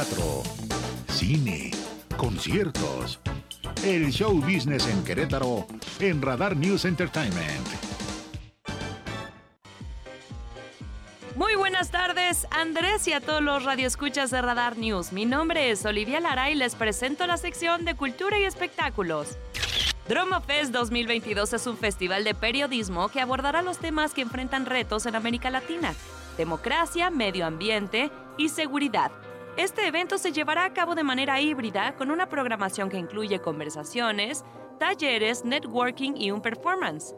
Teatro, cine, conciertos. El show business en Querétaro en Radar News Entertainment. Muy buenas tardes, Andrés y a todos los radioescuchas de Radar News. Mi nombre es Olivia Lara y les presento la sección de Cultura y Espectáculos. Drama Fest 2022 es un festival de periodismo que abordará los temas que enfrentan retos en América Latina, democracia, medio ambiente y seguridad este evento se llevará a cabo de manera híbrida con una programación que incluye conversaciones, talleres, networking y un performance.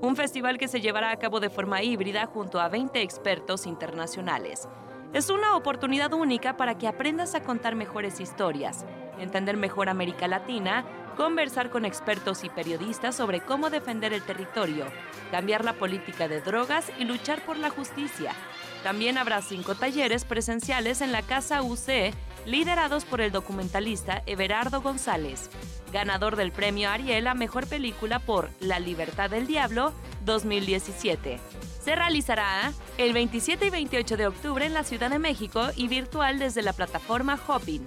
Un festival que se llevará a cabo de forma híbrida junto a 20 expertos internacionales. Es una oportunidad única para que aprendas a contar mejores historias, entender mejor América Latina, conversar con expertos y periodistas sobre cómo defender el territorio, cambiar la política de drogas y luchar por la justicia. También habrá cinco talleres presenciales en la Casa UC, liderados por el documentalista Everardo González, ganador del premio Ariel a Mejor Película por La Libertad del Diablo 2017. Se realizará el 27 y 28 de octubre en la Ciudad de México y virtual desde la plataforma Hopping.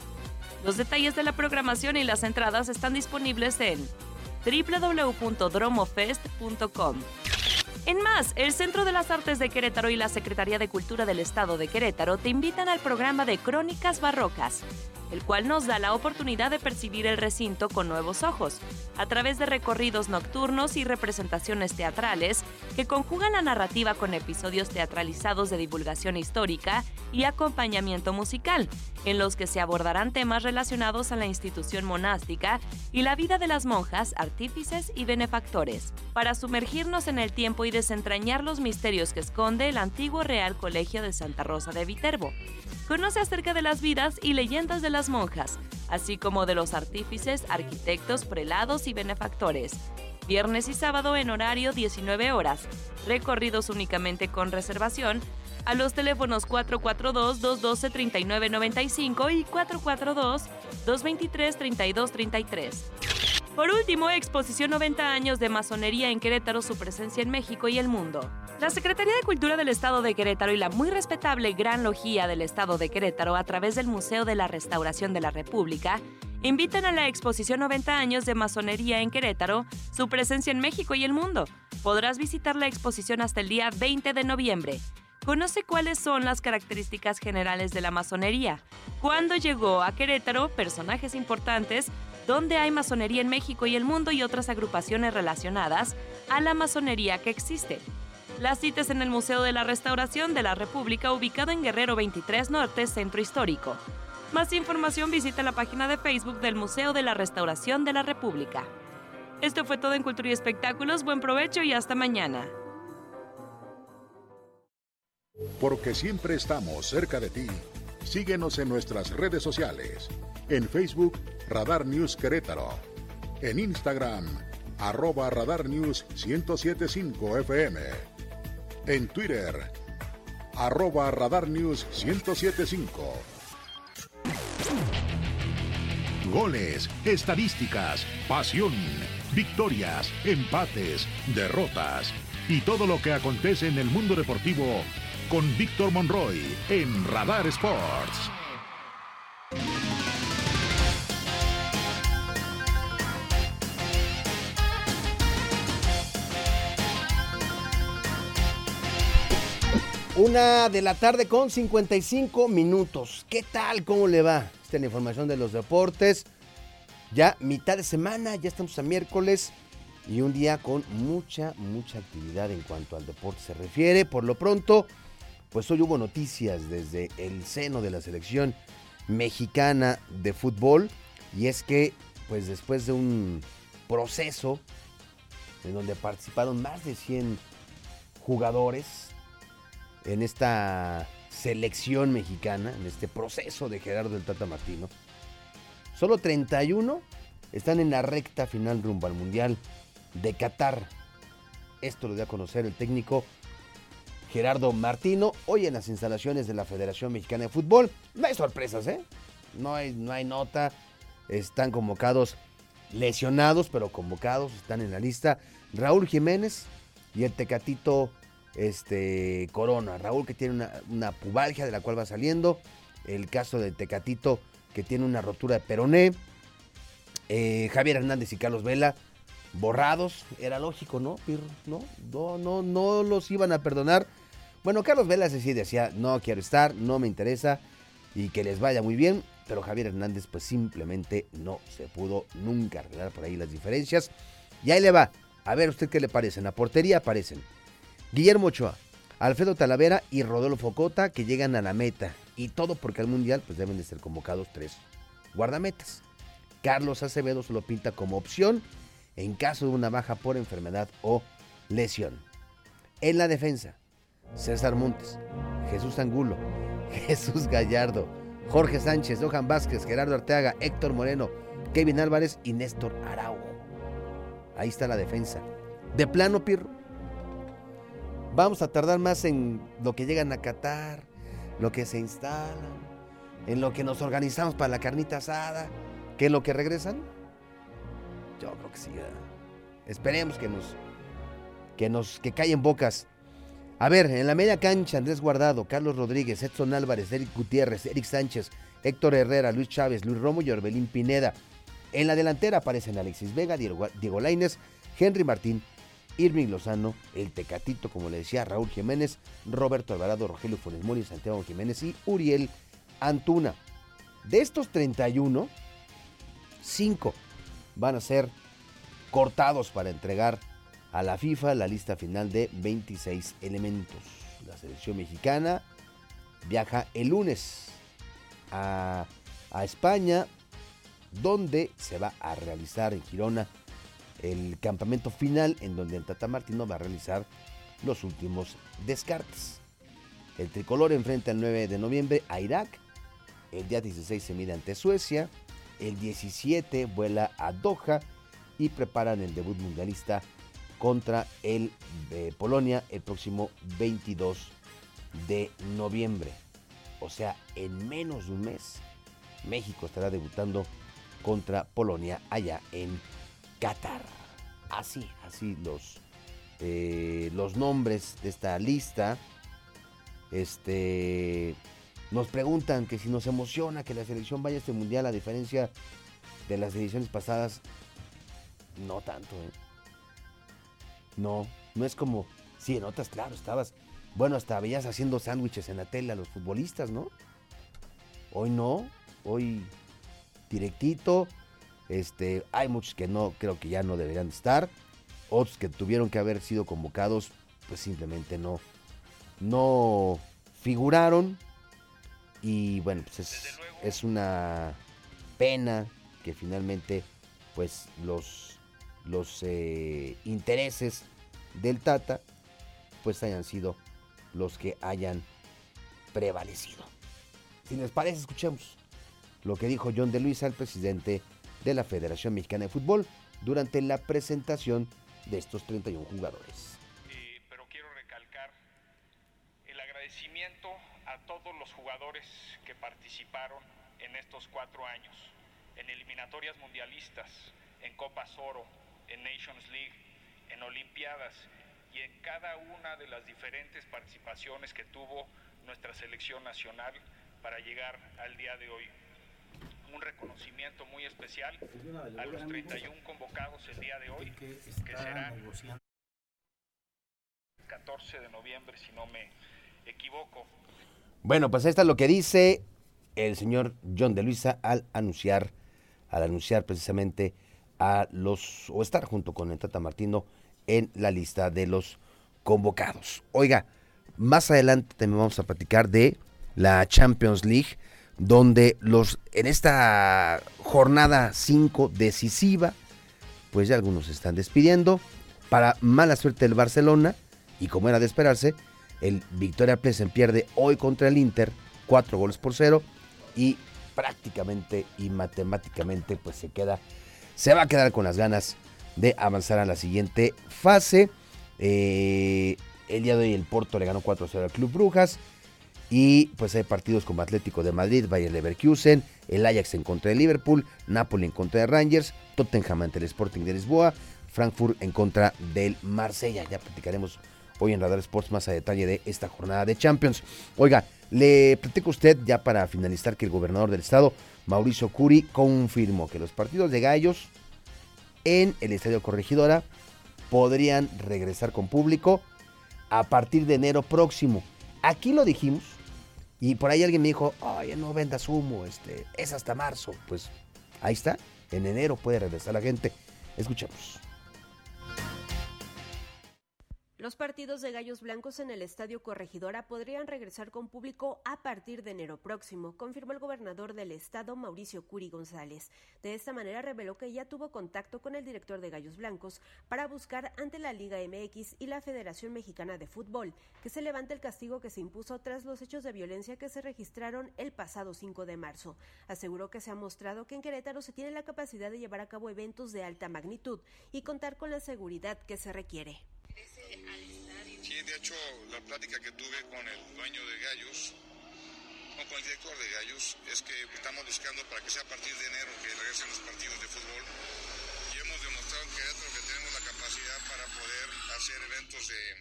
Los detalles de la programación y las entradas están disponibles en www.dromofest.com. En más, el Centro de las Artes de Querétaro y la Secretaría de Cultura del Estado de Querétaro te invitan al programa de Crónicas Barrocas, el cual nos da la oportunidad de percibir el recinto con nuevos ojos, a través de recorridos nocturnos y representaciones teatrales que conjugan la narrativa con episodios teatralizados de divulgación histórica y acompañamiento musical, en los que se abordarán temas relacionados a la institución monástica y la vida de las monjas, artífices y benefactores, para sumergirnos en el tiempo y desentrañar los misterios que esconde el antiguo Real Colegio de Santa Rosa de Viterbo. Conoce acerca de las vidas y leyendas de las monjas, así como de los artífices, arquitectos, prelados y benefactores. Viernes y sábado en horario 19 horas. Recorridos únicamente con reservación a los teléfonos 442-212-3995 y 442-223-3233. Por último, exposición 90 años de masonería en Querétaro, su presencia en México y el mundo. La Secretaría de Cultura del Estado de Querétaro y la muy respetable Gran Logía del Estado de Querétaro, a través del Museo de la Restauración de la República, invitan a la exposición 90 años de masonería en Querétaro, su presencia en México y el mundo. Podrás visitar la exposición hasta el día 20 de noviembre. Conoce cuáles son las características generales de la masonería, cuándo llegó a Querétaro, personajes importantes, dónde hay masonería en México y el mundo y otras agrupaciones relacionadas a la masonería que existe. Las citas en el Museo de la Restauración de la República, ubicado en Guerrero 23 Norte, Centro Histórico. Más información visita la página de Facebook del Museo de la Restauración de la República. Esto fue todo en Cultura y Espectáculos. Buen provecho y hasta mañana. Porque siempre estamos cerca de ti. Síguenos en nuestras redes sociales. En Facebook, Radar News Querétaro. En Instagram, arroba Radar News 1075 FM en Twitter, arroba Radar News 1075. Goles, estadísticas, pasión, victorias, empates, derrotas y todo lo que acontece en el mundo deportivo con Víctor Monroy en Radar Sports. Una de la tarde con 55 minutos. ¿Qué tal? ¿Cómo le va? Esta es la información de los deportes. Ya mitad de semana, ya estamos a miércoles y un día con mucha, mucha actividad en cuanto al deporte se refiere. Por lo pronto, pues hoy hubo noticias desde el seno de la selección mexicana de fútbol y es que, pues después de un proceso en donde participaron más de 100 jugadores en esta selección mexicana, en este proceso de Gerardo del Tata Martino. Solo 31 están en la recta final rumbo al Mundial de Qatar. Esto lo dio a conocer el técnico Gerardo Martino hoy en las instalaciones de la Federación Mexicana de Fútbol. No hay sorpresas, ¿eh? No hay, no hay nota. Están convocados lesionados, pero convocados, están en la lista. Raúl Jiménez y el Tecatito este, Corona. Raúl que tiene una, una pubalgia de la cual va saliendo. El caso del Tecatito que tiene una rotura de peroné. Eh, Javier Hernández y Carlos Vela borrados. Era lógico, ¿no? No, no, no, no los iban a perdonar. Bueno, Carlos Vela sí decía, no quiero estar, no me interesa y que les vaya muy bien. Pero Javier Hernández pues simplemente no se pudo nunca arreglar por ahí las diferencias. Y ahí le va. A ver usted qué le parece. En la portería aparecen Guillermo Ochoa, Alfredo Talavera y Rodolfo Cota que llegan a la meta. Y todo porque al Mundial pues deben de ser convocados tres guardametas. Carlos Acevedo se lo pinta como opción en caso de una baja por enfermedad o lesión. En la defensa, César Montes, Jesús Angulo, Jesús Gallardo, Jorge Sánchez, Johan Vázquez, Gerardo Arteaga, Héctor Moreno, Kevin Álvarez y Néstor Araujo. Ahí está la defensa. De plano, Pirro. Vamos a tardar más en lo que llegan a Qatar, lo que se instalan, en lo que nos organizamos para la carnita asada, que en lo que regresan. Yo creo que sí. Esperemos que nos, que nos, que callen bocas. A ver, en la media cancha, Andrés Guardado, Carlos Rodríguez, Edson Álvarez, Eric Gutiérrez, Eric Sánchez, Héctor Herrera, Luis Chávez, Luis Romo y Orbelín Pineda. En la delantera aparecen Alexis Vega, Diego, Diego Henry Martín, Irving Lozano, el Tecatito, como le decía, Raúl Jiménez, Roberto Alvarado, Rogelio Funes Mori, Santiago Jiménez y Uriel Antuna. De estos 31, 5 van a ser cortados para entregar a la FIFA la lista final de 26 elementos. La selección mexicana viaja el lunes a, España, donde se va a realizar en Girona el campamento final, en donde el Tata Martino va a realizar los últimos descartes. El tricolor enfrenta el 9 de noviembre a Irak, el día 16 se mide ante Suecia, el 17 vuela a Doha y preparan el debut mundialista contra el de Polonia el próximo 22 de noviembre. O sea, en menos de un mes, México estará debutando contra Polonia allá en Qatar. Así, así los, eh, los nombres de esta lista. Este, nos preguntan que si nos emociona que la selección vaya a este mundial a diferencia de las ediciones pasadas. No tanto, ¿eh? No, no es como, sí, en otras, claro, estabas, bueno, hasta veías haciendo sándwiches en la tele a los futbolistas, ¿no? Hoy no, hoy directito, este, hay muchos que no, creo que ya no deberían estar, otros que tuvieron que haber sido convocados, pues simplemente no, no figuraron. Y bueno, pues es, es una pena que finalmente pues los los eh, intereses del Tata pues hayan sido los que hayan prevalecido. Si les parece, escuchemos lo que dijo John de Luisa, el presidente de la Federación Mexicana de Fútbol, durante la presentación de estos 31 jugadores. Eh, pero quiero recalcar el agradecimiento a todos los jugadores que participaron en estos cuatro años, en eliminatorias mundialistas, en Copas Oro, en Nations League, en Olimpiadas y en cada una de las diferentes participaciones que tuvo nuestra selección nacional para llegar al día de hoy. Un reconocimiento muy especial a los 31 convocados el día de hoy, que serán 14 de noviembre, si no me equivoco. Bueno, pues esto es lo que dice el señor John de Luisa al anunciar, al anunciar precisamente a los, o estar junto con el Tata Martino en la lista de los convocados. Oiga, más adelante también vamos a platicar de la Champions League, donde los en esta jornada 5 decisiva, pues ya algunos se están despidiendo. Para mala suerte del Barcelona, Y como era de esperarse, el Victoria Plesen pierde hoy contra el Inter, cuatro goles por cero, y prácticamente y matemáticamente pues se queda, se va a quedar con las ganas de avanzar a la siguiente fase. Eh, el día de hoy el Porto le ganó 4-0 al Club Brujas. Y pues hay partidos como Atlético de Madrid, Bayer Leverkusen, el Ajax en contra de Liverpool, Napoli en contra de Rangers, Tottenham ante el Sporting de Lisboa, Frankfurt en contra del Marsella. Ya platicaremos hoy en Radar Sports más a detalle de esta jornada de Champions. Oiga, le platico a usted ya para finalizar que el gobernador del estado, Mauricio Curi, confirmó que los partidos de gallos en el Estadio Corregidora podrían regresar con público a partir de enero próximo. Aquí lo dijimos y por ahí alguien me dijo, oye, no vendas humo, este, es hasta marzo. Pues ahí está, en enero puede regresar la gente. Escuchemos. Los partidos de Gallos Blancos en el Estadio Corregidora podrían regresar con público a partir de enero próximo, confirmó el gobernador del estado Mauricio Curi González. De esta manera reveló que ya tuvo contacto con el director de Gallos Blancos para buscar ante la Liga MX y la Federación Mexicana de Fútbol que se levante el castigo que se impuso tras los hechos de violencia que se registraron el pasado 5 de marzo. Aseguró que se ha mostrado que en Querétaro se tiene la capacidad de llevar a cabo eventos de alta magnitud y contar con la seguridad que se requiere. Sí, de hecho, la plática que tuve con el dueño de Gallos, o con el director de Gallos, es que estamos buscando para que sea a partir de enero que regresen los partidos de fútbol. Y hemos demostrado en Querétaro que tenemos la capacidad para poder hacer eventos de,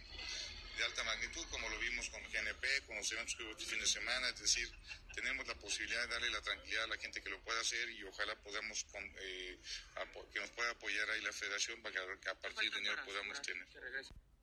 de alta magnitud, como lo vimos con GNP, con los eventos que hubo este fin de semana, es decir, tenemos la posibilidad de darle la tranquilidad a la gente que lo pueda hacer y ojalá podamos, con, eh, que nos pueda apoyar ahí la federación para que a partir de enero podamos tener.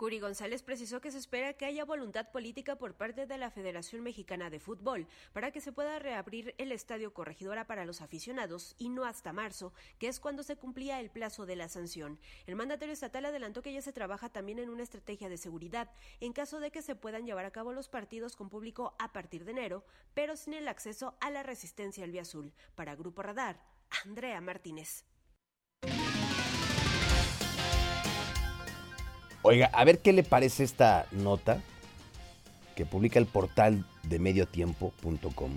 Curi González precisó que se espera que haya voluntad política por parte de la Federación Mexicana de Fútbol para que se pueda reabrir el estadio corregidora para los aficionados y no hasta marzo, que es cuando se cumplía el plazo de la sanción. El mandatario estatal adelantó que ya se trabaja también en una estrategia de seguridad en caso de que se puedan llevar a cabo los partidos con público a partir de enero, pero sin el acceso a la resistencia al vía azul. Para Grupo Radar, Andrea Martínez. Oiga, a ver qué le parece esta nota que publica el portal de mediotiempo.com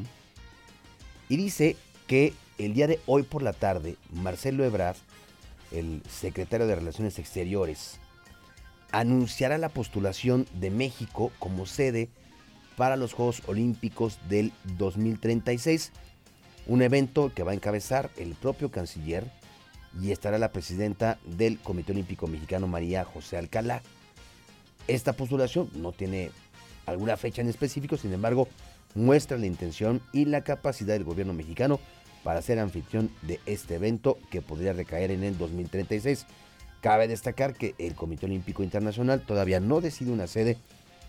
y dice que el día de hoy por la tarde, Marcelo Ebrard, el secretario de Relaciones Exteriores, anunciará la postulación de México como sede para los Juegos Olímpicos del 2036, un evento que va a encabezar el propio canciller y estará la presidenta del Comité Olímpico Mexicano, María José Alcalá. Esta postulación no tiene alguna fecha en específico, sin embargo, muestra la intención y la capacidad del gobierno mexicano para ser anfitrión de este evento que podría recaer en el 2036. Cabe destacar que el Comité Olímpico Internacional todavía no decide una sede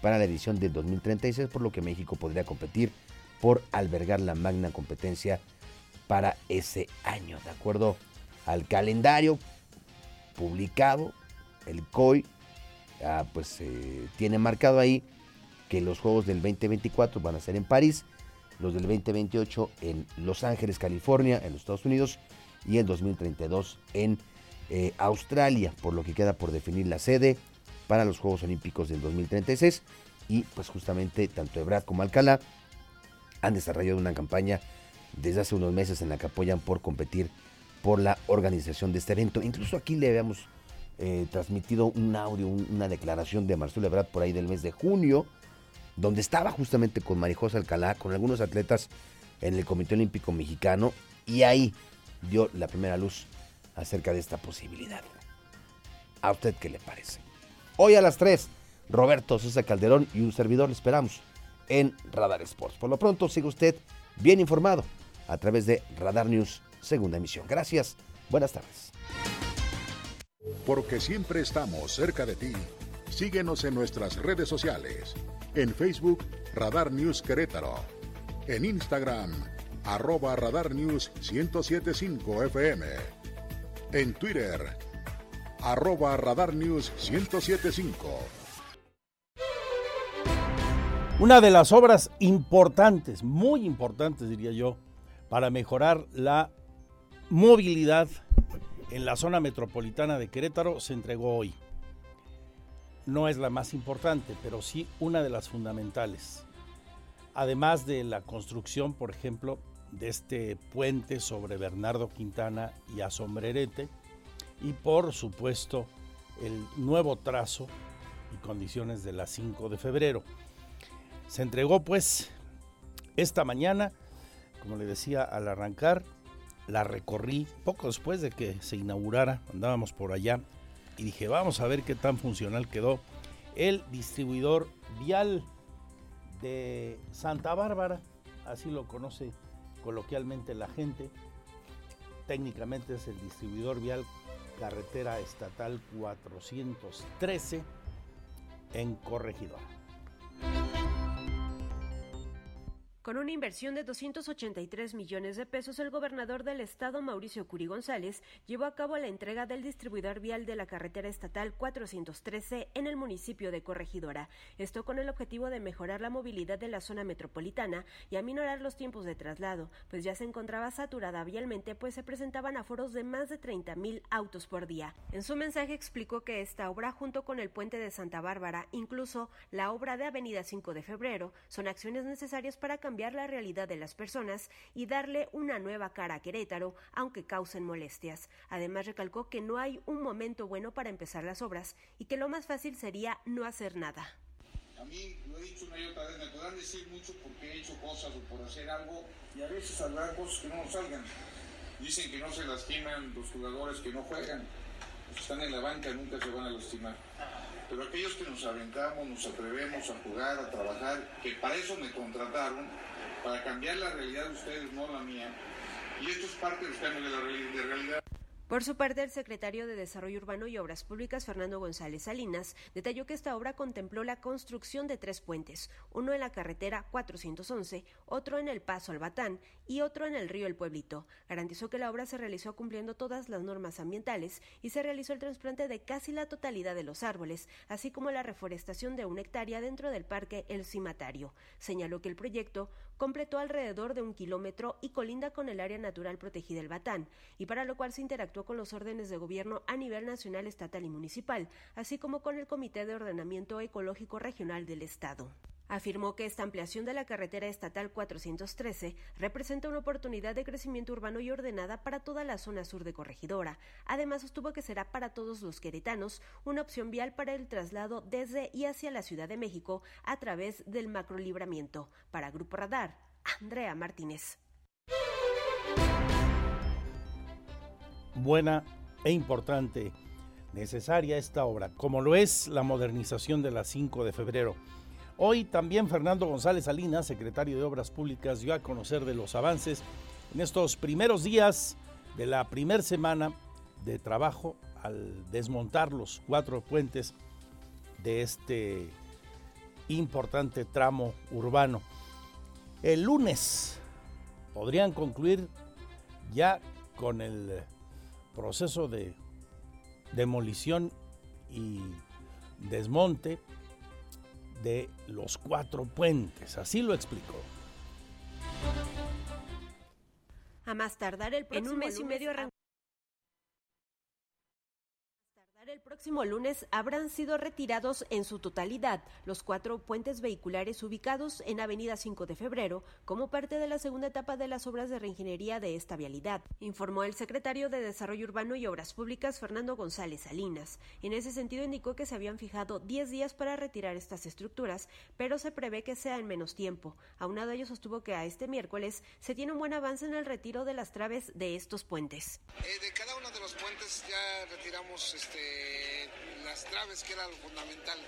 para la edición del 2036, por lo que México podría competir por albergar la magna competencia para ese año. De acuerdo al calendario publicado, el COI ah, pues eh, tiene marcado ahí que los Juegos del 2024 van a ser en París, los del 2028 en Los Ángeles, California, en los Estados Unidos, y el 2032 en eh, Australia, por lo que queda por definir la sede para los Juegos Olímpicos del 2036. Y pues justamente tanto Ebrard como Alcalá han desarrollado una campaña desde hace unos meses en la que apoyan por competir por la organización de este evento. Incluso aquí le habíamos eh, transmitido un audio, una declaración de Marcelo Ebrard por ahí del mes de junio, donde estaba justamente con Marijosa Alcalá, con algunos atletas en el Comité Olímpico Mexicano, y ahí dio la primera luz acerca de esta posibilidad. ¿A usted qué le parece? Hoy a las 3, Roberto Sosa Calderón y un servidor le esperamos en Radar Sports. Por lo pronto, siga usted bien informado a través de Radar News segunda emisión. Gracias, buenas tardes. Porque siempre estamos cerca de ti. Síguenos en nuestras redes sociales. En Facebook, Radar News Querétaro. En Instagram, arroba Radar News 1075 FM. En Twitter, arroba Radar News 1075. Una de las obras importantes, muy importantes diría yo, para mejorar la movilidad en la zona metropolitana de Querétaro se entregó hoy. no es la más importante, pero sí una de las fundamentales. Además de la construcción, por ejemplo, de este puente sobre Bernardo Quintana y a Sombrerete, y por supuesto el nuevo trazo y condiciones de la 5 de febrero. Se entregó pues esta mañana, como le decía al arrancar, la recorrí poco después de que se inaugurara, andábamos por allá y dije, vamos a ver qué tan funcional quedó el distribuidor vial de Santa Bárbara, así lo conoce coloquialmente la gente. Técnicamente es el distribuidor vial carretera estatal 413 en Corregidora. Con una inversión de 283 millones de pesos, el gobernador del estado, Mauricio Curi González, llevó a cabo la entrega del distribuidor vial de la carretera estatal 413 en el municipio de Corregidora. Esto con el objetivo de mejorar la movilidad de la zona metropolitana y aminorar los tiempos de traslado, pues ya se encontraba saturada vialmente, pues se presentaban aforos de más de 30 mil autos por día. En su mensaje explicó que esta obra, junto con el puente de Santa Bárbara, incluso la obra de Avenida 5 de Febrero, son acciones necesarias para cambiar la realidad de las personas y darle una nueva cara a Querétaro, aunque causen molestias. Además, recalcó que no hay un momento bueno para empezar las obras y que lo más fácil sería no hacer nada. A mí, lo he dicho una y otra vez, me podrán decir mucho porque he hecho cosas o por hacer algo y a veces habrá cosas que no nos salgan. Dicen que no se lastiman los jugadores que no juegan. Los que están en la banca nunca se van a lastimar. Pero aquellos que nos aventamos, nos atrevemos a jugar, a trabajar, que para eso me contrataron, para cambiar la realidad de ustedes, no la mía. Y esto es parte de los de la realidad. Por su parte, el secretario de Desarrollo Urbano y Obras Públicas, Fernando González Salinas, detalló que esta obra contempló la construcción de tres puentes, uno en la carretera 411, otro en el Paso al Batán y otro en el río El Pueblito. Garantizó que la obra se realizó cumpliendo todas las normas ambientales y se realizó el trasplante de casi la totalidad de los árboles, así como la reforestación de una hectárea dentro del parque El Cimatario. Señaló que el proyecto completó alrededor de un kilómetro y colinda con el área natural protegida El Batán, y para lo cual se interactuó con los órdenes de gobierno a nivel nacional, estatal y municipal, así como con el Comité de Ordenamiento Ecológico Regional del Estado. Afirmó que esta ampliación de la carretera estatal 413 representa una oportunidad de crecimiento urbano y ordenada para toda la zona sur de Corregidora. Además, sostuvo que será para todos los queretanos una opción vial para el traslado desde y hacia la Ciudad de México a través del macrolibramiento. Para Grupo Radar, Andrea Martínez. Buena e importante, necesaria esta obra, como lo es la modernización de la 5 de febrero Hoy también Fernando González Salinas, secretario de Obras Públicas, dio a conocer de los avances en estos primeros días de la primera semana de trabajo al desmontar los cuatro puentes de este importante tramo urbano. El lunes podrían concluir ya con el proceso de demolición y desmonte de los cuatro puentes. Así lo explicó. A más tardar el próximo en un mes y medio el próximo lunes habrán sido retirados en su totalidad los cuatro puentes vehiculares ubicados en Avenida 5 de Febrero como parte de la segunda etapa de las obras de reingeniería de esta vialidad, informó el secretario de Desarrollo Urbano y Obras Públicas Fernando González Salinas. En ese sentido indicó que se habían fijado 10 días para retirar estas estructuras, pero se prevé que sea en menos tiempo. Aunado a ello sostuvo que a este miércoles se tiene un buen avance en el retiro de las traves de estos puentes. Eh, de cada uno de los puentes ya retiramos este las traves, que era lo fundamental.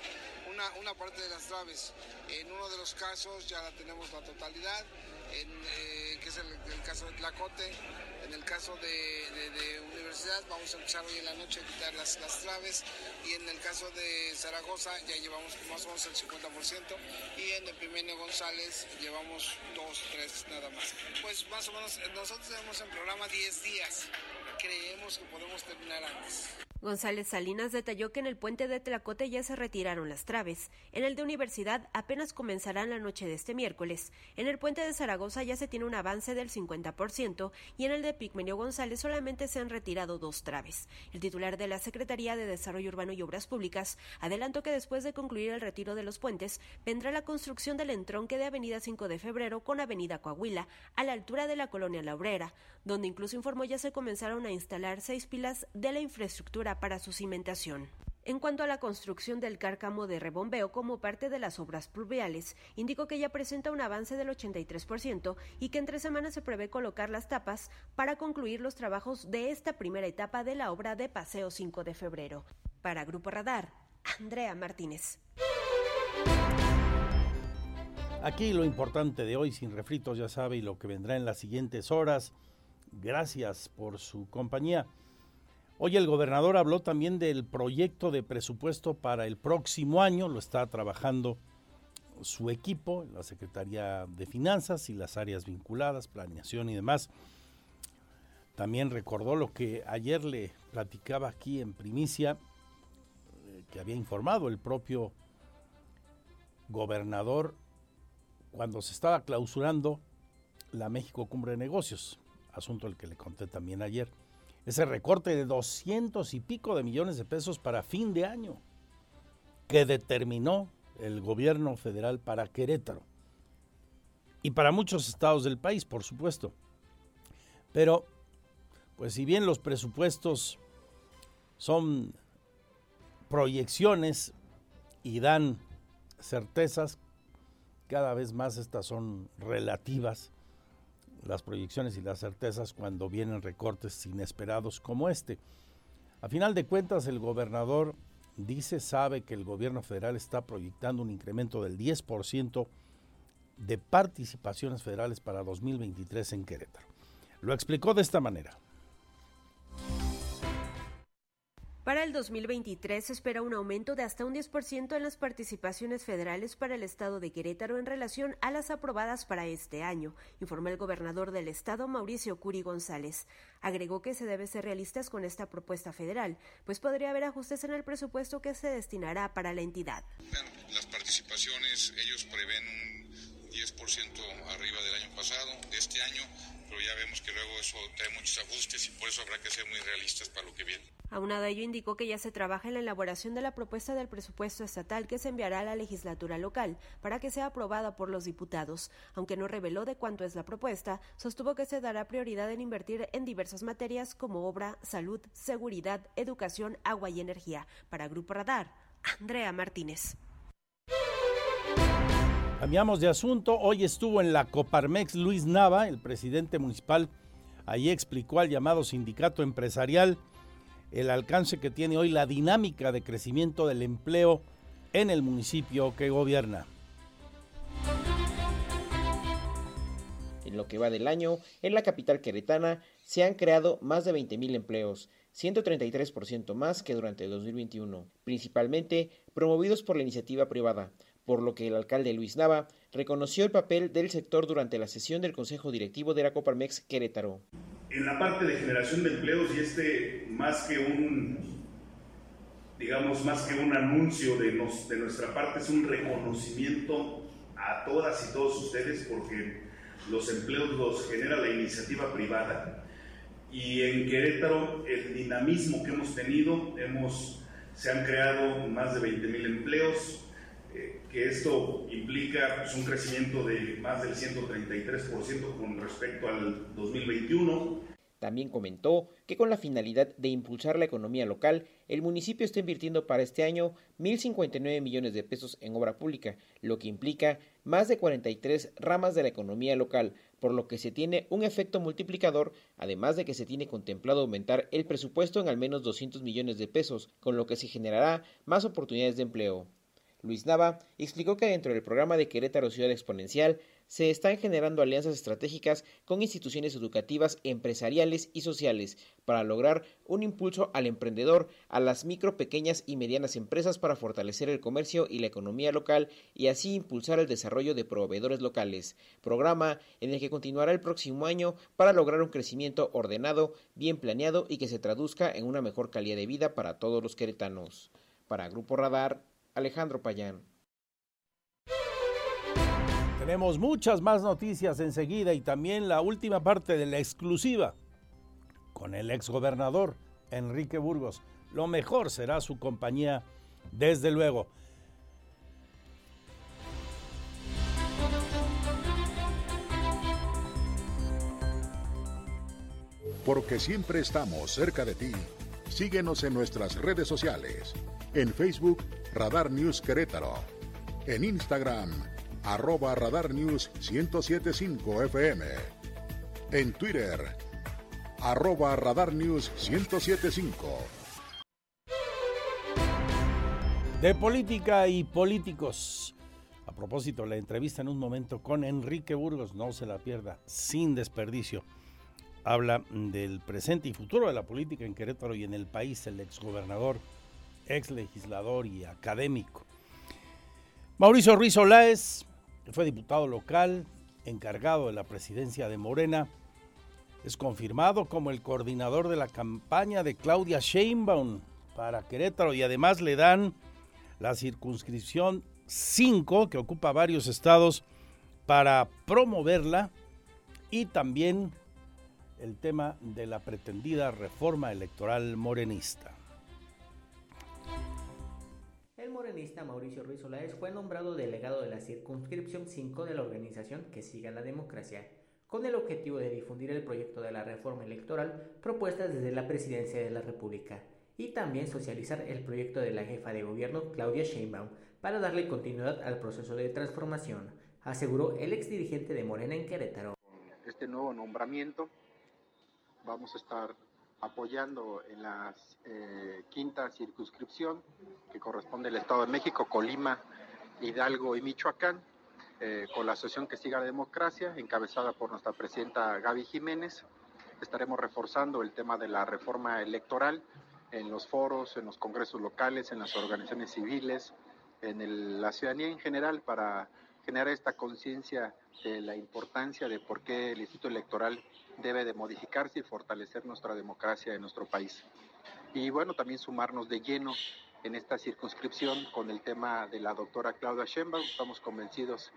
Una, una parte de las traves, en uno de los casos ya la tenemos la totalidad, en, eh, que es el, caso de Tlacote, en el caso de, Universidad vamos a empezar hoy en la noche a quitar las, las, traves y en el caso de Zaragoza ya llevamos más o menos el 50% y en Epimenio González llevamos dos, tres nada más. Pues más o menos nosotros tenemos en programa 10 días, creemos que podemos terminar antes. González Salinas detalló que en el puente de Tlacote ya se retiraron las traves. En el de Universidad apenas comenzarán la noche de este miércoles. En el puente de Zaragoza ya se tiene un avance del 50% y en el de Pigmenio González solamente se han retirado dos traves. El titular de la Secretaría de Desarrollo Urbano y Obras Públicas adelantó que después de concluir el retiro de los puentes vendrá la construcción del entronque de Avenida 5 de Febrero con Avenida Coahuila a la altura de la colonia La Obrera, donde incluso informó ya se comenzaron a instalar seis pilas de la infraestructura para su cimentación. En cuanto a la construcción del cárcamo de rebombeo como parte de las obras pluviales, indicó que ya presenta un avance del 83% y que en tres semanas se prevé colocar las tapas para concluir los trabajos de esta primera etapa de la obra de Paseo 5 de febrero. Para Grupo Radar, Andrea Martínez. Aquí lo importante de hoy, sin refritos, ya sabe, y lo que vendrá en las siguientes horas. Gracias por su compañía. Hoy el gobernador habló también del proyecto de presupuesto para el próximo año, lo está trabajando su equipo, la Secretaría de Finanzas y las áreas vinculadas, planeación y demás. También recordó lo que ayer le platicaba aquí en primicia, eh, que había informado el propio gobernador cuando se estaba clausurando la México Cumbre de Negocios, asunto al que le conté también ayer ese recorte de 200 y pico de millones de pesos para fin de año que determinó el gobierno federal para Querétaro y para muchos estados del país, por supuesto. Pero, pues si bien los presupuestos son proyecciones y dan certezas, cada vez más estas son relativas las proyecciones y las certezas cuando vienen recortes inesperados como este. A final de cuentas, el gobernador dice, sabe que el gobierno federal está proyectando un incremento del 10% de participaciones federales para 2023 en Querétaro. Lo explicó de esta manera. Para el 2023 se espera un aumento de hasta un 10% en las participaciones federales para el estado de Querétaro en relación a las aprobadas para este año, informó el gobernador del estado Mauricio Curi González. Agregó que se debe ser realistas con esta propuesta federal, pues podría haber ajustes en el presupuesto que se destinará para la entidad. las participaciones, ellos prevén un 10% arriba del año pasado, este año, pero ya vemos que luego eso trae muchos ajustes y por eso habrá que ser muy realistas para lo que viene. Aunado a ello, indicó que ya se trabaja en la elaboración de la propuesta del presupuesto estatal que se enviará a la legislatura local para que sea aprobada por los diputados. Aunque no reveló de cuánto es la propuesta, sostuvo que se dará prioridad en invertir en diversas materias como obra, salud, seguridad, educación, agua y energía. Para Grupo Radar, Andrea Martínez. Cambiamos de asunto. Hoy estuvo en la Coparmex Luis Nava, el presidente municipal. Allí explicó al llamado sindicato empresarial el alcance que tiene hoy la dinámica de crecimiento del empleo en el municipio que gobierna. En lo que va del año, en la capital queretana se han creado más de 20.000 empleos, 133% más que durante el 2021, principalmente promovidos por la iniciativa privada, por lo que el alcalde Luis Nava reconoció el papel del sector durante la sesión del Consejo Directivo de la Coparmex Querétaro en la parte de generación de empleos y este más que un, digamos, más que un anuncio de, nos, de nuestra parte, es un reconocimiento a todas y todos ustedes porque los empleos los genera la iniciativa privada. Y en Querétaro, el dinamismo que hemos tenido, hemos, se han creado más de 20 mil empleos, que esto implica pues, un crecimiento de más del 133% con respecto al 2021. También comentó que con la finalidad de impulsar la economía local, el municipio está invirtiendo para este año 1.059 millones de pesos en obra pública, lo que implica más de 43 ramas de la economía local, por lo que se tiene un efecto multiplicador, además de que se tiene contemplado aumentar el presupuesto en al menos 200 millones de pesos, con lo que se generará más oportunidades de empleo. Luis Nava explicó que dentro del programa de Querétaro Ciudad Exponencial se están generando alianzas estratégicas con instituciones educativas, empresariales y sociales para lograr un impulso al emprendedor, a las micro, pequeñas y medianas empresas para fortalecer el comercio y la economía local y así impulsar el desarrollo de proveedores locales, programa en el que continuará el próximo año para lograr un crecimiento ordenado, bien planeado y que se traduzca en una mejor calidad de vida para todos los queretanos. Para Grupo Radar, Alejandro Payán. Tenemos muchas más noticias enseguida y también la última parte de la exclusiva con el exgobernador Enrique Burgos. Lo mejor será su compañía, desde luego. Porque siempre estamos cerca de ti. Síguenos en nuestras redes sociales. En Facebook, Radar News Querétaro. En Instagram, arroba Radar News 1075 FM. En Twitter, arroba Radar News 1075. De política y políticos. A propósito, la entrevista en un momento con Enrique Burgos, no se la pierda, sin desperdicio. Habla del presente y futuro de la política en Querétaro y en el país, el exgobernador, ex legislador y académico. Mauricio Ruiz Olaez, fue diputado local, encargado de la presidencia de Morena. Es confirmado como el coordinador de la campaña de Claudia Sheinbaum para Querétaro y además le dan la circunscripción 5 que ocupa varios estados para promoverla y también el tema de la pretendida reforma electoral morenista. El morenista Mauricio Ruiz Olaez fue nombrado delegado de la circunscripción 5 de la organización Que Siga la Democracia, con el objetivo de difundir el proyecto de la reforma electoral propuesta desde la presidencia de la República y también socializar el proyecto de la jefa de gobierno Claudia Sheinbaum para darle continuidad al proceso de transformación, aseguró el exdirigente de Morena en Querétaro. Este nuevo nombramiento vamos a estar apoyando en la eh, quinta circunscripción que corresponde al Estado de México, Colima, Hidalgo y Michoacán, eh, con la asociación que siga la democracia, encabezada por nuestra presidenta Gaby Jiménez. Estaremos reforzando el tema de la reforma electoral en los foros, en los congresos locales, en las organizaciones civiles, en la ciudadanía en general para generar esta conciencia de la importancia de por qué el Instituto Electoral debe de modificarse y fortalecer nuestra democracia en nuestro país. Y bueno, también sumarnos de lleno en esta circunscripción con el tema de la doctora Claudia Sheinbaum. Estamos convencidos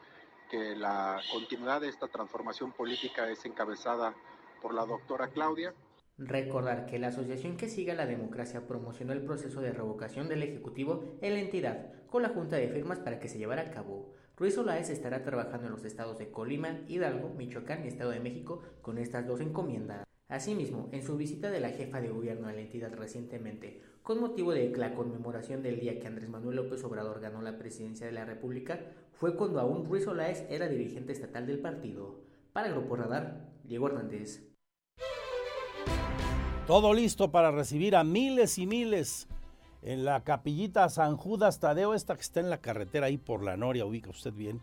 que la continuidad de esta transformación política es encabezada por la doctora Claudia. Recordar que la asociación que siga la democracia promocionó el proceso de revocación del Ejecutivo en la entidad con la junta de firmas para que se llevara a cabo. Ruiz Olaez estará trabajando en los estados de Colima, Hidalgo, Michoacán y Estado de México con estas dos encomiendas. Asimismo, en su visita de la jefa de gobierno a la entidad recientemente, con motivo de la conmemoración del día que Andrés Manuel López Obrador ganó la presidencia de la República, fue cuando aún Ruiz Olaez era dirigente estatal del partido. Para Grupo Radar, Diego Hernández. Todo listo para recibir a miles y miles en la capillita San Judas Tadeo, esta que está en la carretera ahí por la Noria, ubica usted bien.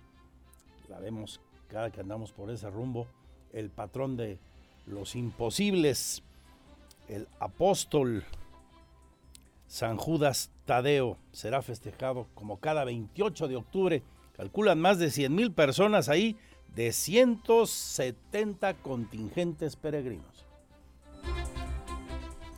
La vemos cada que andamos por ese rumbo. El patrón de los imposibles, el apóstol San Judas Tadeo, será festejado como cada 28 de octubre. Calculan más de 100 mil personas ahí de 170 contingentes peregrinos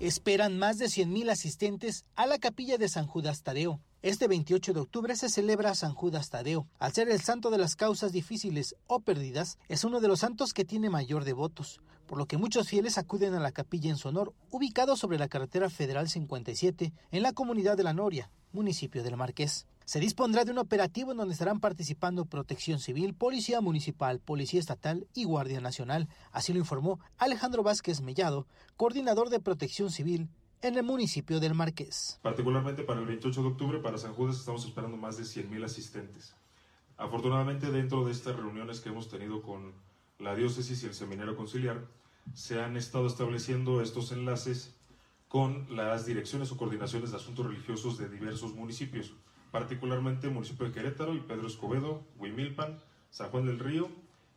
esperan más de 100.000 asistentes a la capilla de San Judas Tadeo. Este 28 de octubre se celebra San Judas Tadeo. Al ser el santo de las causas difíciles o perdidas, es uno de los santos que tiene mayor devotos, por lo que muchos fieles acuden a la capilla en su honor, ubicado sobre la carretera federal 57, en la comunidad de La Noria, municipio del Marqués. Se dispondrá de un operativo en donde estarán participando Protección Civil, Policía Municipal, Policía Estatal y Guardia Nacional. Así lo informó Alejandro Vázquez Mellado, coordinador de Protección Civil en el municipio del Marqués. Particularmente para el 28 de octubre, para San Judas, estamos esperando más de 100.000 asistentes. Afortunadamente, dentro de estas reuniones que hemos tenido con la diócesis y el seminario conciliar, se han estado estableciendo estos enlaces con las direcciones o coordinaciones de asuntos religiosos de diversos municipios particularmente municipio de Querétaro y Pedro Escobedo, Huimilpan, San Juan del Río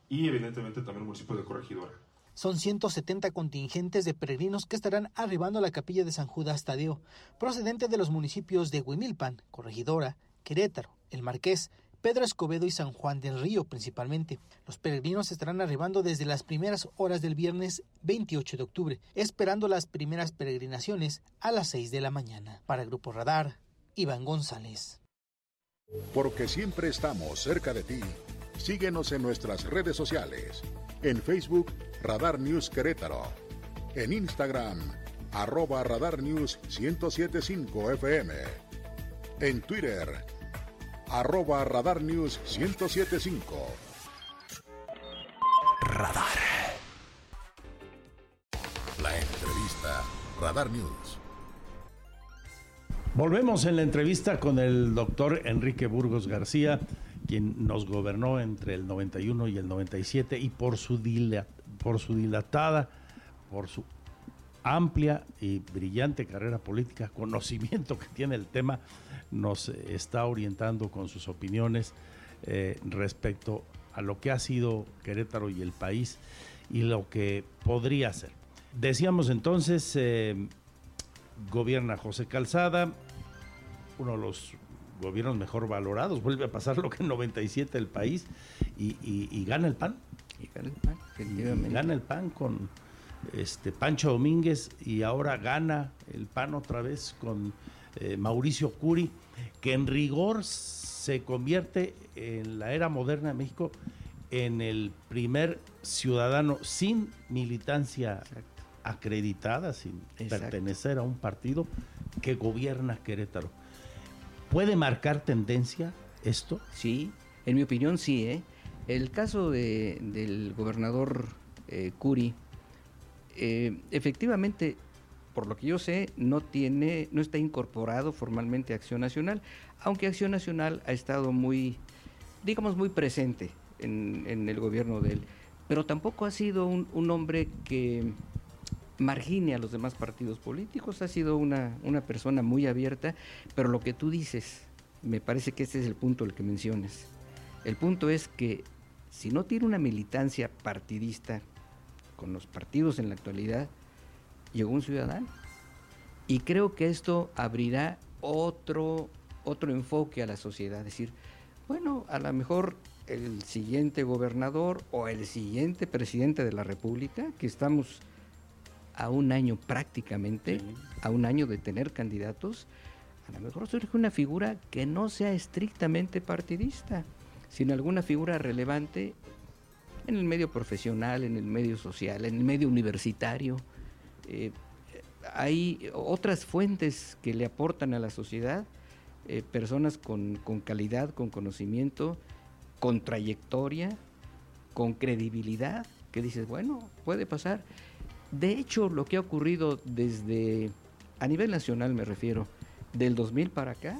y evidentemente también municipio de Corregidora. Son 170 contingentes de peregrinos que estarán arribando a la capilla de San Judas Tadeo, procedente de los municipios de Huimilpan, Corregidora, Querétaro, El Marqués, Pedro Escobedo y San Juan del Río principalmente. Los peregrinos estarán arribando desde las primeras horas del viernes 28 de octubre, esperando las primeras peregrinaciones a las 6 de la mañana. Para Grupo Radar, Iván González. Porque siempre estamos cerca de ti. Síguenos en nuestras redes sociales. En Facebook, Radar News Querétaro. En Instagram, arroba Radar News 1075 FM. En Twitter, arroba Radar News 1075. Radar. La entrevista Radar News. Volvemos en la entrevista con el doctor Enrique Burgos García, quien nos gobernó entre el 91 y el 97 y por su, por su dilatada, por su amplia y brillante carrera política, conocimiento que tiene el tema, nos está orientando con sus opiniones eh, respecto a lo que ha sido Querétaro y el país y lo que podría ser. Decíamos entonces, eh, gobierna José Calzada, uno de los gobiernos mejor valorados, vuelve a pasar lo que en 97 el país y, gana el PAN. Y gana el PAN, efectivamente. Y gana el PAN con este Pancho Domínguez y ahora gana el PAN otra vez con eh, Mauricio Curi, que en rigor se convierte en la era moderna de México en el primer ciudadano sin militancia acreditada, sin pertenecer a un partido que gobierna Querétaro. ¿Puede marcar tendencia esto? Sí, en mi opinión sí. ¿eh? El caso del gobernador eh, Curi, eh, efectivamente, por lo que yo sé, no tiene, no está incorporado formalmente a Acción Nacional, aunque Acción Nacional ha estado muy, digamos, muy presente en, el gobierno de él. Pero tampoco ha sido un hombre que margine a los demás partidos políticos, ha sido una, una persona muy abierta, pero lo que tú dices, me parece que ese es el punto el que mencionas. El punto es que si no tiene una militancia partidista con los partidos en la actualidad, llegó un ciudadano. Y creo que esto abrirá otro, otro enfoque a la sociedad. Es decir, bueno, a lo mejor el siguiente gobernador o el siguiente presidente de la República, que estamos a un año prácticamente, a un año de tener candidatos, a lo mejor surge una figura que no sea estrictamente partidista, sino alguna figura relevante en el medio profesional, en el medio social, en el medio universitario. Eh, hay otras fuentes que le aportan a la sociedad, eh, personas con, con calidad, con conocimiento, con trayectoria, con credibilidad, que dices, bueno, puede pasar. De hecho, lo que ha ocurrido desde, a nivel nacional me refiero, del 2000 para acá,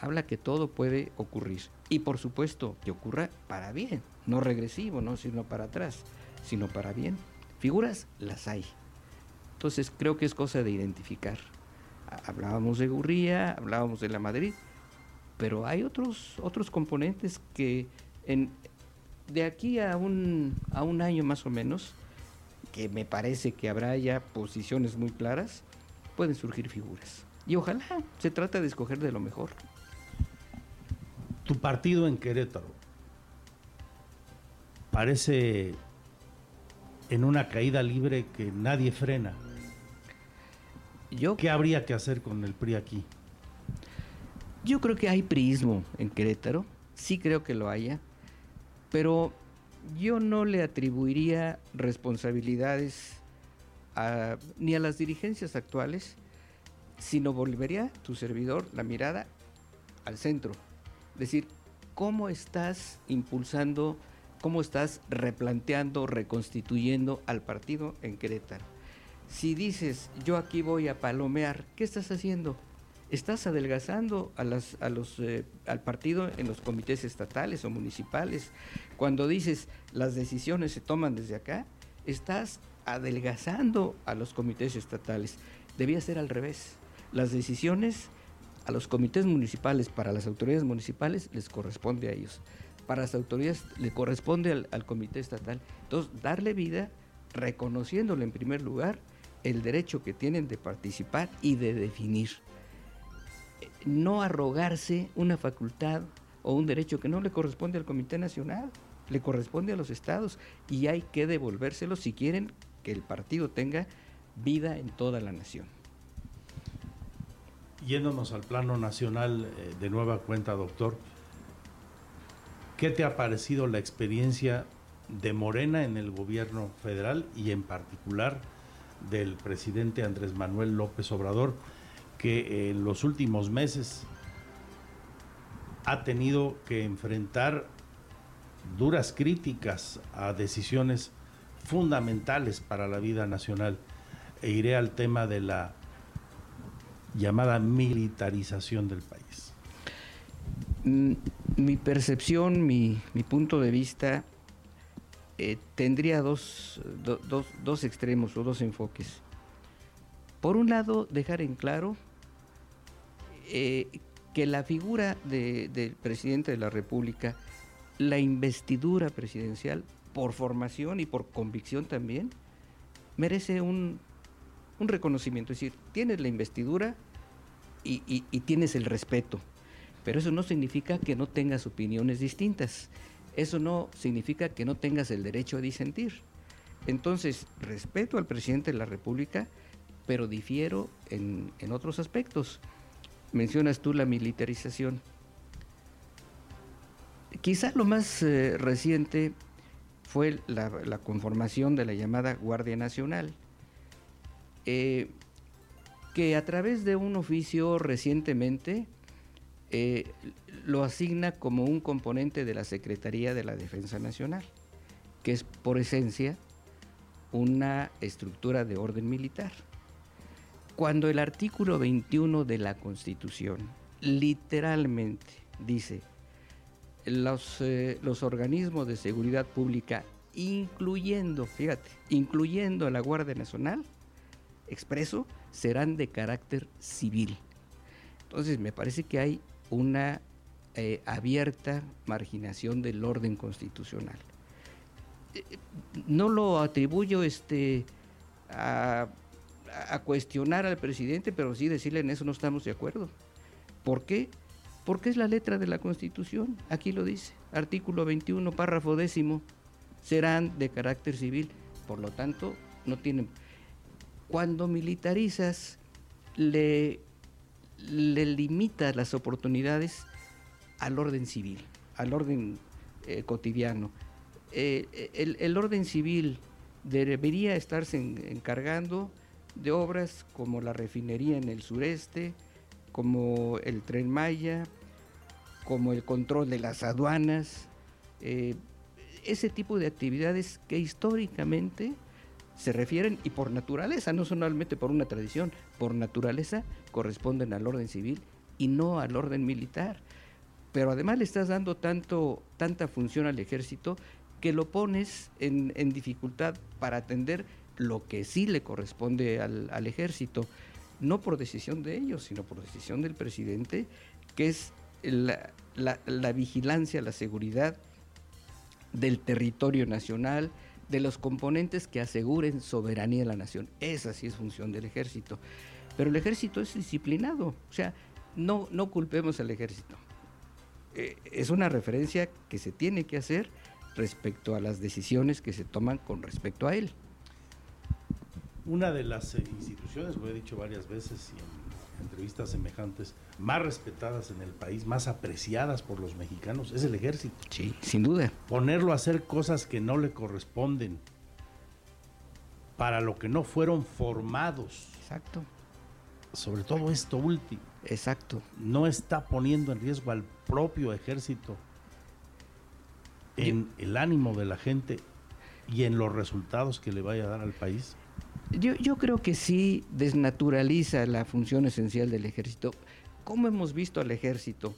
habla que todo puede ocurrir. Y por supuesto, que ocurra para bien, no regresivo, no sino para atrás, sino para bien. Figuras las hay. Entonces creo que es cosa de identificar. Hablábamos de Gurría, hablábamos de la Madrid, pero hay otros, otros componentes que de aquí a un, a un año más o menos, que me parece que habrá ya posiciones muy claras, pueden surgir figuras. Y ojalá se trata de escoger de lo mejor. Tu partido en Querétaro parece en una caída libre que nadie frena. Yo, ¿Qué habría que hacer con el PRI aquí? Yo creo que hay prismo en Querétaro, sí creo que lo haya, pero yo no le atribuiría responsabilidades ni a las dirigencias actuales, sino volvería tu servidor la mirada al centro. Decir, ¿cómo estás impulsando, cómo estás replanteando, reconstituyendo al partido en Querétaro? Si dices, yo aquí voy a palomear, ¿qué estás haciendo? Estás adelgazando a los, eh, al partido en los comités estatales o municipales. Cuando dices las decisiones se toman desde acá, estás adelgazando a los comités estatales. Debía ser al revés. Las decisiones A los comités municipales, para las autoridades municipales, les corresponde a ellos. Para las autoridades le corresponde al, al comité estatal. Entonces, darle vida reconociéndole en primer lugar el derecho que tienen de participar y de definir. No arrogarse una facultad o un derecho que no le corresponde al Comité Nacional, le corresponde a los estados y hay que devolvérselo si quieren que el partido tenga vida en toda la nación. Yéndonos al plano nacional eh, de nueva cuenta, doctor, ¿qué te ha parecido la experiencia de Morena en el gobierno federal y en particular del presidente Andrés Manuel López Obrador, que en los últimos meses ha tenido que enfrentar duras críticas a decisiones fundamentales para la vida nacional. E iré al tema de la llamada militarización del país. Mm, mi percepción, mi, mi punto de vista eh, tendría dos, dos, extremos o dos enfoques. Por un lado, dejar en claro eh, que la figura del presidente de la República, la investidura presidencial, por formación y por convicción también, merece un, reconocimiento. Es decir, tienes la investidura y, y tienes el respeto, pero eso no significa que no tengas opiniones distintas eso no significa que no tengas el derecho a disentir. Entonces, respeto al presidente de la República, pero difiero en, otros aspectos. Mencionas tú la militarización. Quizá lo más eh, reciente fue la, conformación de la llamada Guardia Nacional, eh, que a través de un oficio recientemente eh, lo asigna como un componente de la Secretaría de la Defensa Nacional, que es por esencia una estructura de orden militar. Cuando el artículo 21 de la Constitución literalmente dice los, eh, los organismos de seguridad pública, incluyendo, fíjate, incluyendo a la Guardia Nacional, expreso, serán de carácter civil. Entonces me parece que hay una eh, abierta marginación del orden constitucional. Eh, no lo atribuyo este, a, cuestionar al presidente, pero sí decirle en eso no estamos de acuerdo. ¿Por qué? Porque es la letra de la Constitución, aquí lo dice, artículo 21, párrafo décimo, serán de carácter civil, por lo tanto, no tienen... Cuando militarizas, le le limita las oportunidades al orden civil, al orden eh, cotidiano. Eh, el, orden civil debería estarse encargando de obras como la refinería en el sureste, como el tren Maya, como el control de las aduanas, eh, ese tipo de actividades que históricamente se refieren y por naturaleza, no solamente por una tradición, por naturaleza corresponden al orden civil y no al orden militar. Pero además le estás dando tanto, tanta función al ejército que lo pones en, dificultad para atender lo que sí le corresponde al, ejército, no por decisión de ellos, sino por decisión del presidente, que es la, la vigilancia, la seguridad del territorio nacional, de los componentes que aseguren soberanía de la nación. Esa sí es función del ejército. Pero el ejército es disciplinado, o sea, no, no culpemos al ejército. Eh, es una referencia que se tiene que hacer respecto a las decisiones que se toman con respecto a él. Una de las eh, instituciones, lo he dicho varias veces y en entrevistas semejantes, más respetadas en el país, más apreciadas por los mexicanos, es el ejército. Sí, sin duda. Ponerlo a hacer cosas que no le corresponden, para lo que no fueron formados. Exacto. Sobre todo esto último. Exacto. No está poniendo en riesgo al propio ejército en el ánimo de la gente y en los resultados que le vaya a dar al país. Yo, yo creo que sí desnaturaliza la función esencial del ejército. ¿Cómo hemos visto al ejército?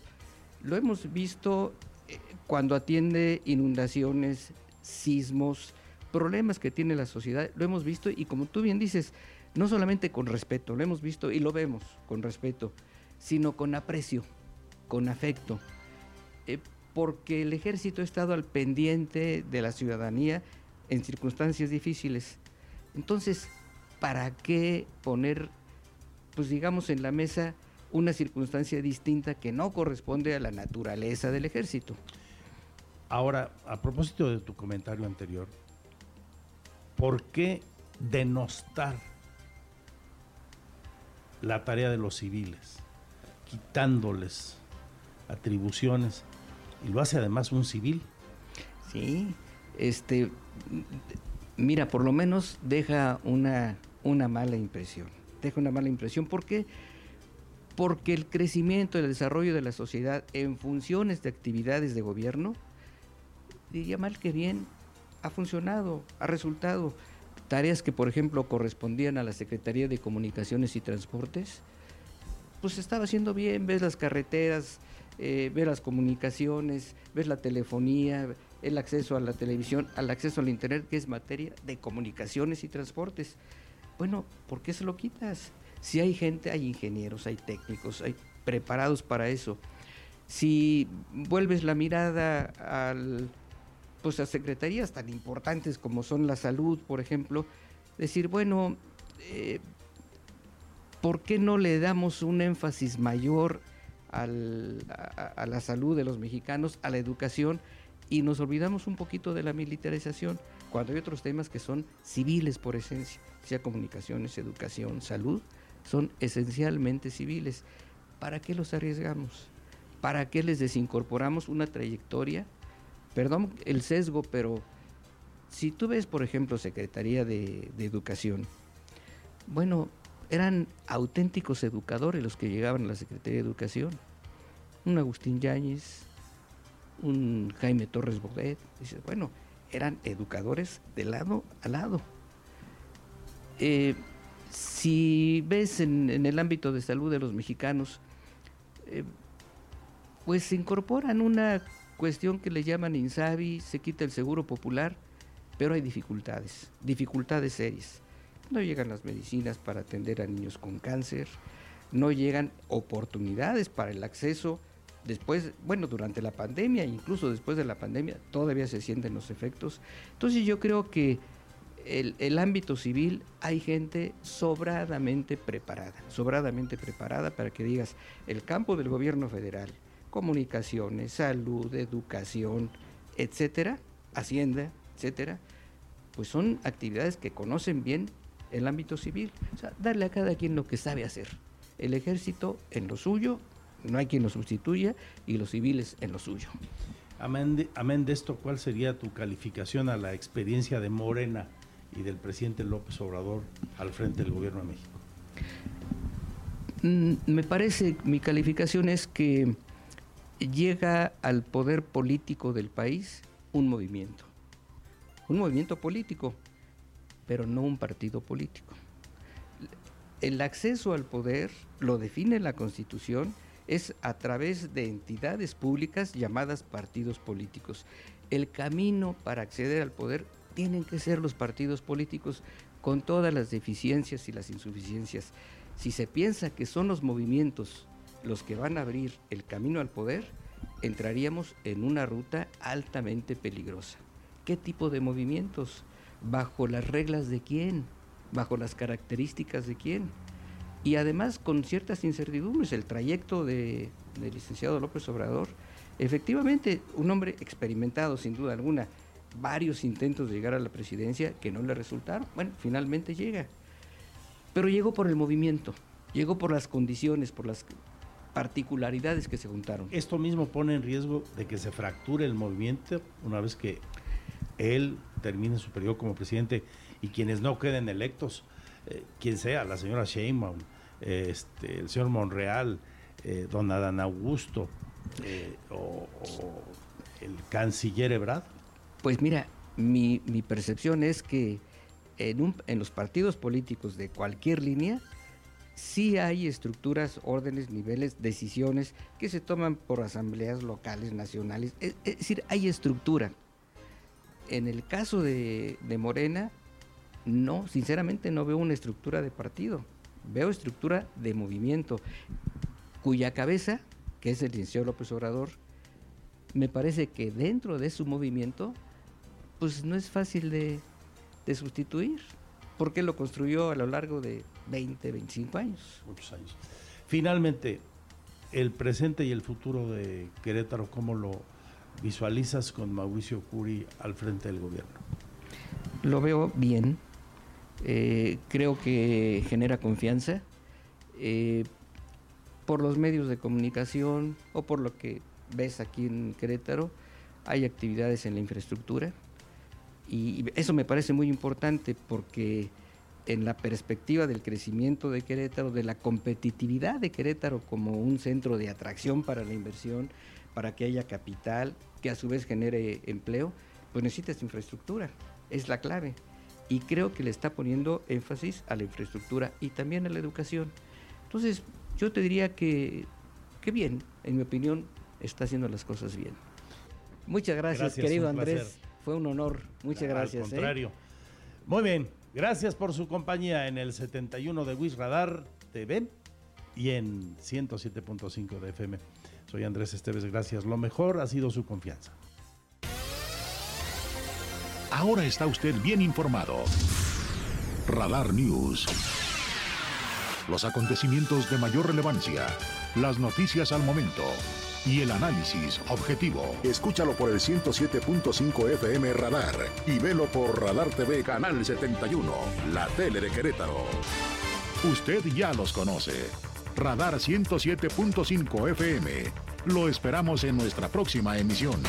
Lo hemos visto eh, cuando atiende inundaciones, sismos, problemas que tiene la sociedad, lo hemos visto y como tú bien dices, no solamente con respeto, lo hemos visto y lo vemos con respeto, sino con aprecio, con afecto, eh, porque el ejército ha estado al pendiente de la ciudadanía en circunstancias difíciles. Entonces, ¿para qué poner, pues digamos, en la mesa una circunstancia distinta que no corresponde a la naturaleza del ejército? Ahora, a propósito de tu comentario anterior, ¿por qué denostar la tarea de los civiles, quitándoles atribuciones? Y lo hace además un civil. Sí, este, mira, por lo menos deja una, una mala impresión. Deja una mala impresión. ¿Por qué? Porque el crecimiento, el desarrollo de la sociedad en funciones de actividades de gobierno, diría mal que bien, ha funcionado, ha resultado. Tareas que, por ejemplo, correspondían a la Secretaría de Comunicaciones y Transportes, pues estaba haciendo bien, ves las carreteras, eh, ves las comunicaciones, ves la telefonía, el acceso a la televisión, al acceso al Internet, que es materia de comunicaciones y transportes. Bueno, ¿por qué se lo quitas? Si hay gente, hay ingenieros, hay técnicos, hay preparados para eso. Si vuelves la mirada al, pues a secretarías tan importantes como son la salud, por ejemplo, decir, bueno, eh, ¿por qué no le damos un énfasis mayor a, a, la salud de los mexicanos, a la educación? y nos olvidamos un poquito de la militarización cuando hay otros temas que son civiles por esencia, sea comunicaciones, educación, salud, son esencialmente civiles. ¿Para qué los arriesgamos? ¿Para qué les desincorporamos una trayectoria? Perdón el sesgo, pero si tú ves, por ejemplo, Secretaría de, Educación, bueno, eran auténticos educadores los que llegaban a la Secretaría de Educación. Un Agustín Yáñez, un Jaime Torres Bodet, dice, bueno, eran educadores de lado a lado. Eh, si ves en, el ámbito de salud de los mexicanos, eh, pues se incorporan una cuestión que le llaman INSABI, se quita el seguro popular, pero hay dificultades, dificultades serias. No llegan las medicinas para atender a niños con cáncer, no llegan oportunidades para el acceso después, bueno, durante la pandemia, incluso después de la pandemia, todavía se sienten los efectos. Entonces yo creo que el, el, ámbito civil hay gente sobradamente preparada, sobradamente preparada para que digas, el campo del gobierno federal, comunicaciones, salud, educación, etcétera, hacienda, etcétera, pues son actividades que conocen bien el ámbito civil. O sea, darle a cada quien lo que sabe hacer. El ejército en lo suyo, no hay quien lo sustituya y los civiles en lo suyo. Amén de, amén de esto, ¿cuál sería tu calificación a la experiencia de Morena y del presidente López Obrador al frente del gobierno de México? Mm, me parece, mi calificación es que llega al poder político del país un movimiento, un movimiento político, pero no un partido político. El acceso al poder lo define la Constitución es a través de entidades públicas llamadas partidos políticos. El camino para acceder al poder tienen que ser los partidos políticos con todas las deficiencias y las insuficiencias. Si se piensa que son los movimientos los que van a abrir el camino al poder, entraríamos en una ruta altamente peligrosa. ¿Qué tipo de movimientos? ¿Bajo las reglas de quién? ¿Bajo las características de quién? Y además con ciertas incertidumbres. El trayecto de, del licenciado López Obrador, efectivamente, un hombre experimentado sin duda alguna, varios intentos de llegar a la presidencia que no le resultaron, bueno, finalmente llega. Pero llegó por el movimiento, llegó por las condiciones, por las particularidades que se juntaron. Esto mismo pone en riesgo de que se fracture el movimiento una vez que él termine su periodo como presidente y quienes no queden electos eh, quien sea, la señora Sheinbaum, este, el señor Monreal, eh, don Adán Augusto eh, o, el canciller Ebrard? Pues mira, mi, percepción es que en, un, en los partidos políticos de cualquier línea, sí hay estructuras, órdenes, niveles, decisiones que se toman por asambleas locales, nacionales. Es, decir, hay estructura. En el caso de, Morena, no, sinceramente no veo una estructura de partido, veo estructura de movimiento. cuya cabeza, que es el licenciado López Obrador, me parece que dentro de su movimiento, pues no es fácil de, de sustituir, porque lo construyó a lo largo de 20, 25 años. Muchos años. Finalmente, el presente y el futuro de Querétaro, ¿cómo lo visualizas con Mauricio Curi al frente del gobierno? Lo veo bien, eh, creo que genera confianza. Eh, por los medios de comunicación o por lo que ves aquí en Querétaro, hay actividades en la infraestructura y eso me parece muy importante porque en la perspectiva del crecimiento de Querétaro, de la competitividad de Querétaro como un centro de atracción para la inversión, para que haya capital, que a su vez genere empleo, pues necesitas infraestructura, es la clave. Y creo que le está poniendo énfasis a la infraestructura y también a la educación. Entonces, yo te diría que, que bien, en mi opinión, está haciendo las cosas bien. Muchas gracias, querido Andrés. Fue un honor. Muchas gracias. Al ¿eh? contrario. Muy bien. Gracias por su compañía en el 71 de Wis Radar TV y en 107.5 de FM. Soy Andrés Esteves, gracias. Lo mejor ha sido su confianza. Ahora está usted bien informado. Radar News. Los acontecimientos de mayor relevancia, las noticias al momento y el análisis objetivo. Escúchalo por el 107.5 FM Radar y velo por Radar TV Canal 71, la tele de Querétaro. Usted ya los conoce. Radar 107.5 FM. Lo esperamos en nuestra próxima emisión.